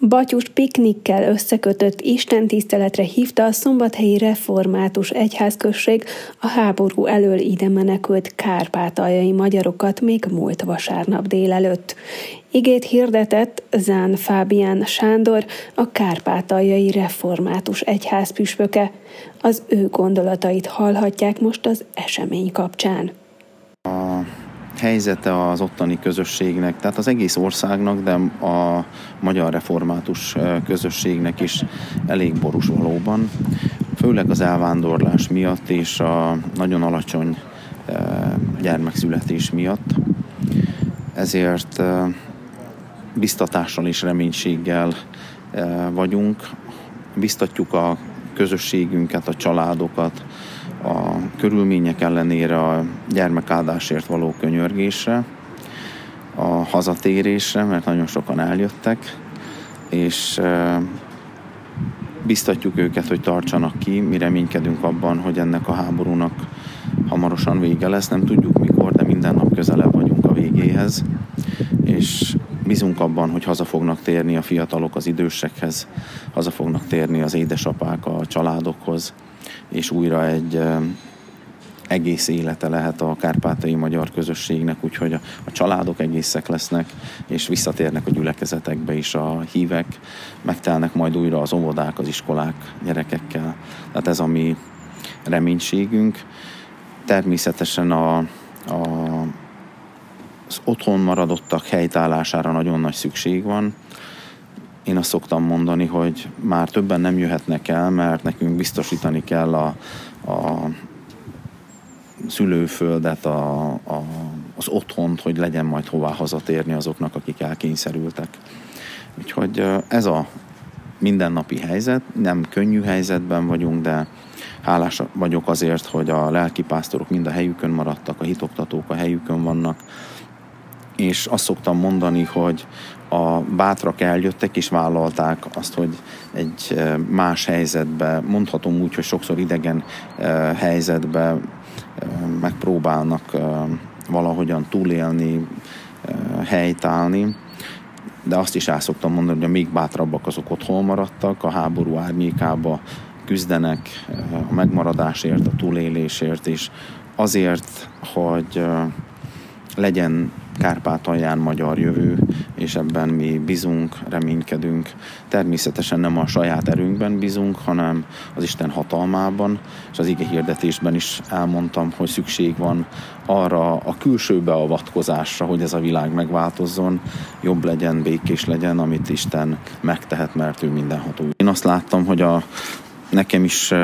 Batyust piknikkel összekötött istentiszteletre hívta a szombathelyi református egyházközség a háború elől ide menekült kárpátaljai magyarokat még múlt vasárnap délelőtt. Igét hirdetett Zán Fábián Sándor, a kárpátaljai református egyház püspöke. Az ő gondolatait hallhatják most az esemény kapcsán. Helyzete az ottani közösségnek, tehát az egész országnak, de a magyar református közösségnek is elég borús valóban, főleg az elvándorlás miatt és a nagyon alacsony gyermekszületés miatt. Ezért biztatással és reménységgel vagyunk, biztatjuk a közösségünket, a családokat, a körülmények ellenére a gyermekáldásért való könyörgésre, a hazatérésre, mert nagyon sokan eljöttek, és biztatjuk őket, hogy tartsanak ki, mi reménykedünk abban, hogy ennek a háborúnak hamarosan vége lesz, nem tudjuk mikor, de minden nap közelebb vagyunk a végéhez, és bízunk abban, hogy haza fognak térni a fiatalok az idősekhez, haza fognak térni az édesapák a családokhoz, és újra egy egész élete lehet a kárpátai magyar közösségnek, úgyhogy a, a családok egészek lesznek, és visszatérnek a gyülekezetekbe is a hívek, megtelnek majd újra az óvodák, az iskolák gyerekekkel. Tehát ez a mi reménységünk. Természetesen a, a, az otthon maradottak helytállására nagyon nagy szükség van, én azt szoktam mondani, hogy már többen nem jöhetnek el, mert nekünk biztosítani kell a, a szülőföldet, a, a, az otthont, hogy legyen majd hová hazatérni azoknak, akik elkényszerültek. Úgyhogy ez a mindennapi helyzet, nem könnyű helyzetben vagyunk, de hálás vagyok azért, hogy a lelkipásztorok mind a helyükön maradtak, a hitoktatók a helyükön vannak, és azt szoktam mondani, hogy a bátrak eljöttek és vállalták azt, hogy egy más helyzetbe, mondhatom úgy, hogy sokszor idegen helyzetbe megpróbálnak valahogyan túlélni, helytállni, de azt is el szoktam mondani, hogy a még bátrabbak azok otthon maradtak, a háború árnyékába küzdenek a megmaradásért, a túlélésért, és azért, hogy legyen Kárpátalján magyar jövő, és ebben mi bizunk, reménykedünk. Természetesen nem a saját erőnkben bizunk, hanem az Isten hatalmában, és az ige hirdetésben is elmondtam, hogy szükség van arra a külső beavatkozásra, hogy ez a világ megváltozzon, jobb legyen, békés legyen, amit Isten megtehet, mert ő mindenható. Én azt láttam, hogy a nekem is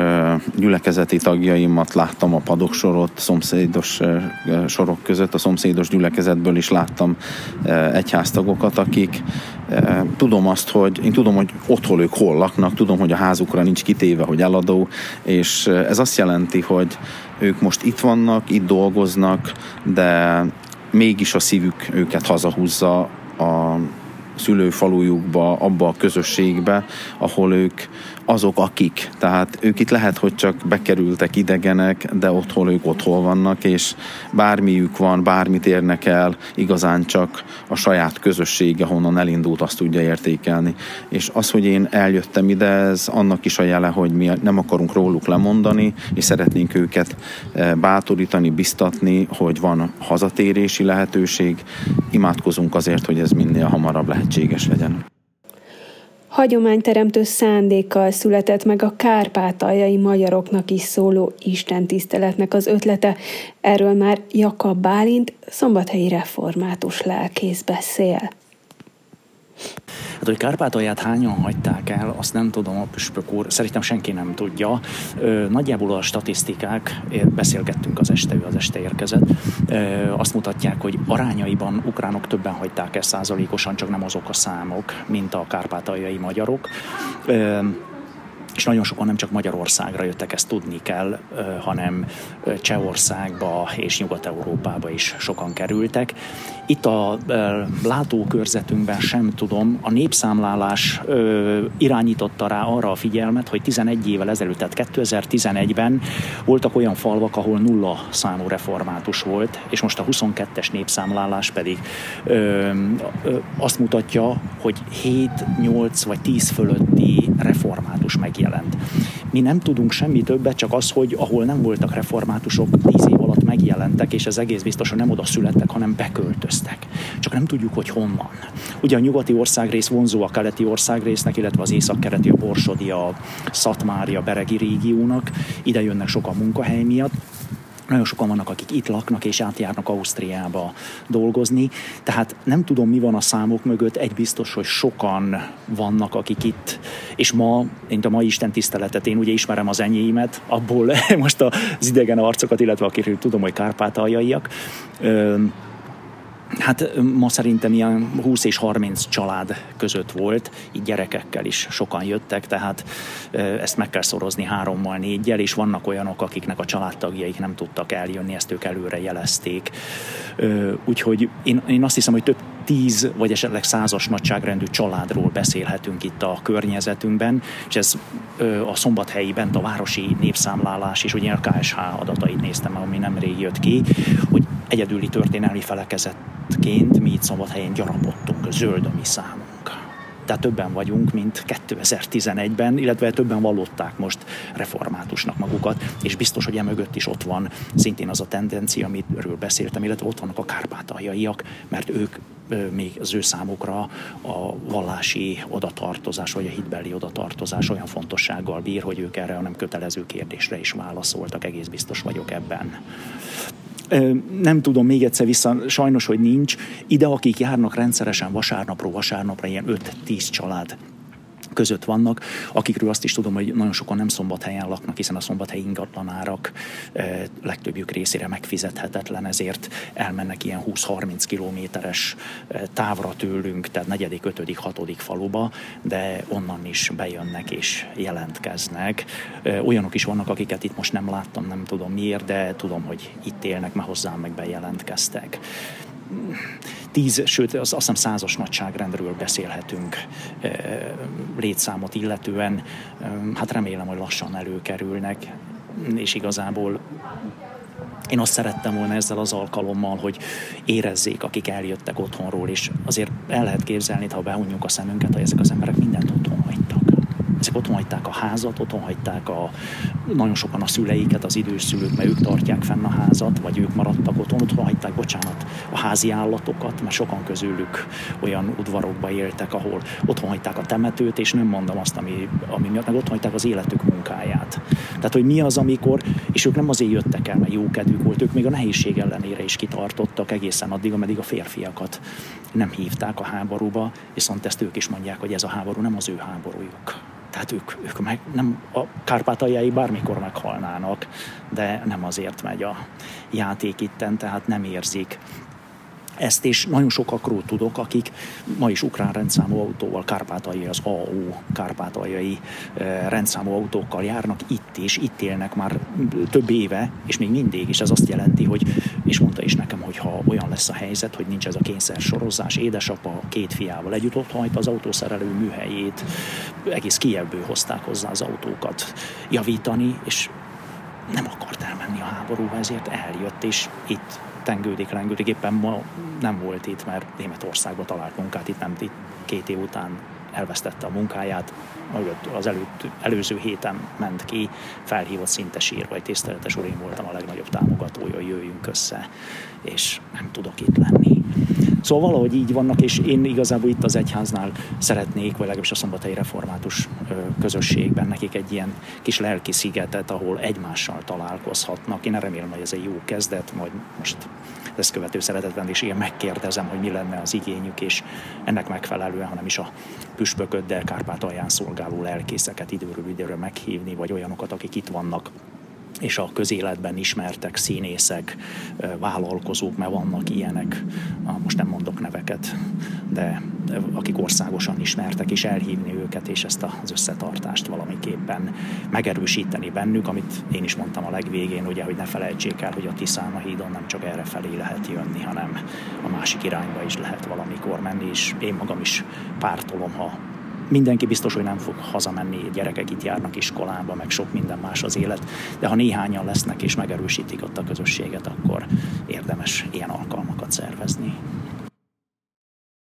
gyülekezeti tagjaimat láttam a padoksorot, szomszédos sorok között, a szomszédos gyülekezetből is láttam egyháztagokat, akik tudom azt, hogy én tudom, hogy otthon ők hol laknak, tudom, hogy a házukra nincs kitéve, hogy eladó, és ez azt jelenti, hogy ők most itt vannak, itt dolgoznak, de mégis a szívük őket hazahúzza szülőfalujukba, abba a közösségbe, ahol ők azok, akik. Tehát ők itt lehet, hogy csak bekerültek idegenek, de otthon ők otthon vannak, és bármiük van, bármit érnek el, igazán csak a saját közössége, honnan elindult, azt tudja értékelni. És az, hogy én eljöttem ide, ez annak is a jele, hogy mi nem akarunk róluk lemondani, és szeretnénk őket eh, bátorítani, biztatni, hogy van hazatérési lehetőség. Imádkozunk azért, hogy ez minél hamarabb lehetséges legyen hagyományteremtő szándékkal született meg a kárpátaljai magyaroknak is szóló istentiszteletnek az ötlete. Erről már Jakab Bálint, szombathelyi református lelkész beszél. Hát, hogy Kárpátalját hányan hagyták el, azt nem tudom, a püspök úr, szerintem senki nem tudja. Nagyjából a statisztikák, beszélgettünk az este, ő az este érkezett, azt mutatják, hogy arányaiban ukránok többen hagyták el százalékosan, csak nem azok a számok, mint a kárpátaljai magyarok és nagyon sokan nem csak Magyarországra jöttek, ezt tudni kell, hanem Csehországba és Nyugat-Európába is sokan kerültek, itt a látókörzetünkben sem tudom, a népszámlálás irányította rá arra a figyelmet, hogy 11 évvel ezelőtt, tehát 2011-ben voltak olyan falvak, ahol nulla számú református volt, és most a 22-es népszámlálás pedig azt mutatja, hogy 7, 8 vagy 10 fölötti református megjelent. Mi nem tudunk semmi többet, csak az, hogy ahol nem voltak reformátusok, 10 év alatt megjelentek, és ez egész biztosan nem oda születtek, hanem beköltöztek. Csak nem tudjuk, hogy honnan. Ugye a nyugati országrész vonzó a keleti országrésznek, illetve az északkeleti, a Borsodi, a Szatmári, a Beregi régiónak. Ide jönnek sokan munkahely miatt, nagyon sokan vannak, akik itt laknak és átjárnak Ausztriába dolgozni, tehát nem tudom, mi van a számok mögött, egy biztos, hogy sokan vannak, akik itt, és ma, mint a mai Isten tiszteletet, én ugye ismerem az enyéimet, abból most az idegen arcokat, illetve akiről tudom, hogy kárpátaljaiak, Hát ma szerintem ilyen 20 és 30 család között volt, így gyerekekkel is sokan jöttek, tehát ezt meg kell szorozni hárommal, négyel, és vannak olyanok, akiknek a családtagjaik nem tudtak eljönni, ezt ők előre jelezték. Úgyhogy én, én azt hiszem, hogy több tíz vagy esetleg százas nagyságrendű családról beszélhetünk itt a környezetünkben, és ez a szombathelyi bent a városi népszámlálás, és ugye a KSH adatait néztem, ami nemrég jött ki, hogy egyedüli történelmi felekezetként mi itt Szombathelyen gyarapodtunk, zöld a mi számunk. Tehát többen vagyunk, mint 2011-ben, illetve többen vallották most reformátusnak magukat, és biztos, hogy emögött is ott van szintén az a tendencia, amiről beszéltem, illetve ott vannak a kárpátaljaiak, mert ők még az ő számukra a vallási odatartozás, vagy a hitbeli odatartozás olyan fontossággal bír, hogy ők erre a nem kötelező kérdésre is válaszoltak, egész biztos vagyok ebben nem tudom, még egyszer vissza, sajnos, hogy nincs. Ide, akik járnak rendszeresen vasárnapról vasárnapra, ilyen 5-10 család között vannak, akikről azt is tudom, hogy nagyon sokan nem szombathelyen laknak, hiszen a szombathelyi ingatlanárak eh, legtöbbjük részére megfizethetetlen, ezért elmennek ilyen 20-30 kilométeres eh, távra tőlünk, tehát negyedik, ötödik, hatodik faluba, de onnan is bejönnek és jelentkeznek. Eh, olyanok is vannak, akiket itt most nem láttam, nem tudom miért, de tudom, hogy itt élnek, mert hozzám meg bejelentkeztek tíz, sőt az, azt hiszem százas nagyságrendről beszélhetünk e, létszámot illetően. E, hát remélem, hogy lassan előkerülnek, és igazából én azt szerettem volna ezzel az alkalommal, hogy érezzék, akik eljöttek otthonról, és azért el lehet képzelni, ha beunjuk a szemünket, hogy ezek az emberek mindent otthon hagytak otthon hagyták a házat, otthon hagyták a, nagyon sokan a szüleiket, az idős szülők, mert ők tartják fenn a házat, vagy ők maradtak otthon, otthon hagyták, bocsánat, a házi állatokat, mert sokan közülük olyan udvarokba éltek, ahol otthon hagyták a temetőt, és nem mondom azt, ami, ami miatt, meg otthon hagyták az életük munkáját. Tehát, hogy mi az, amikor, és ők nem azért jöttek el, mert jó kedvük volt, ők még a nehézség ellenére is kitartottak egészen addig, ameddig a férfiakat nem hívták a háborúba, viszont ezt ők is mondják, hogy ez a háború nem az ő háborújuk. Tehát ők, ők meg nem, a kárpátaljai bármikor meghalnának, de nem azért megy a játék itten, tehát nem érzik. Ezt is nagyon sokakról tudok, akik ma is ukrán rendszámú autóval, kárpátaljai, az AO kárpátaljai rendszámú autókkal járnak itt is, itt élnek már több éve, és még mindig, és ez azt jelenti, hogy, és mondta is nekem, hogy ha lesz a helyzet, hogy nincs ez a kényszer sorozás, édesapa két fiával együtt ott hajt az autószerelő műhelyét, egész Kievből hozták hozzá az autókat javítani, és nem akart elmenni a háborúba, ezért eljött, és itt tengődik, lengődik. Éppen ma nem volt itt, mert Németországban talált munkát, itt nem itt két év után elvesztette a munkáját, az előtt, előző héten ment ki, felhívott szinte sírva, hogy tiszteletes úr, én voltam a legnagyobb támogatója, jöjjünk össze, és nem tudok itt lenni. Szóval valahogy így vannak, és én igazából itt az egyháznál szeretnék, vagy legalábbis a szombathelyi református közösségben nekik egy ilyen kis lelki szigetet, ahol egymással találkozhatnak. Én remélem, hogy ez egy jó kezdet, majd most ezt követő szeretetben is ilyen megkérdezem, hogy mi lenne az igényük, és ennek megfelelően, hanem is a püspököddel Kárpátalján szolgáló lelkészeket időről időről meghívni, vagy olyanokat, akik itt vannak és a közéletben ismertek színészek, vállalkozók, mert vannak ilyenek, most nem mondok neveket, de akik országosan ismertek, és elhívni őket, és ezt az összetartást valamiképpen megerősíteni bennük, amit én is mondtam a legvégén, ugye, hogy ne felejtsék el, hogy a Tiszán a hídon nem csak erre felé lehet jönni, hanem a másik irányba is lehet valamikor menni, és én magam is pártolom, ha mindenki biztos, hogy nem fog hazamenni, gyerekek itt járnak iskolába, meg sok minden más az élet, de ha néhányan lesznek és megerősítik ott a közösséget, akkor érdemes ilyen alkalmakat szervezni.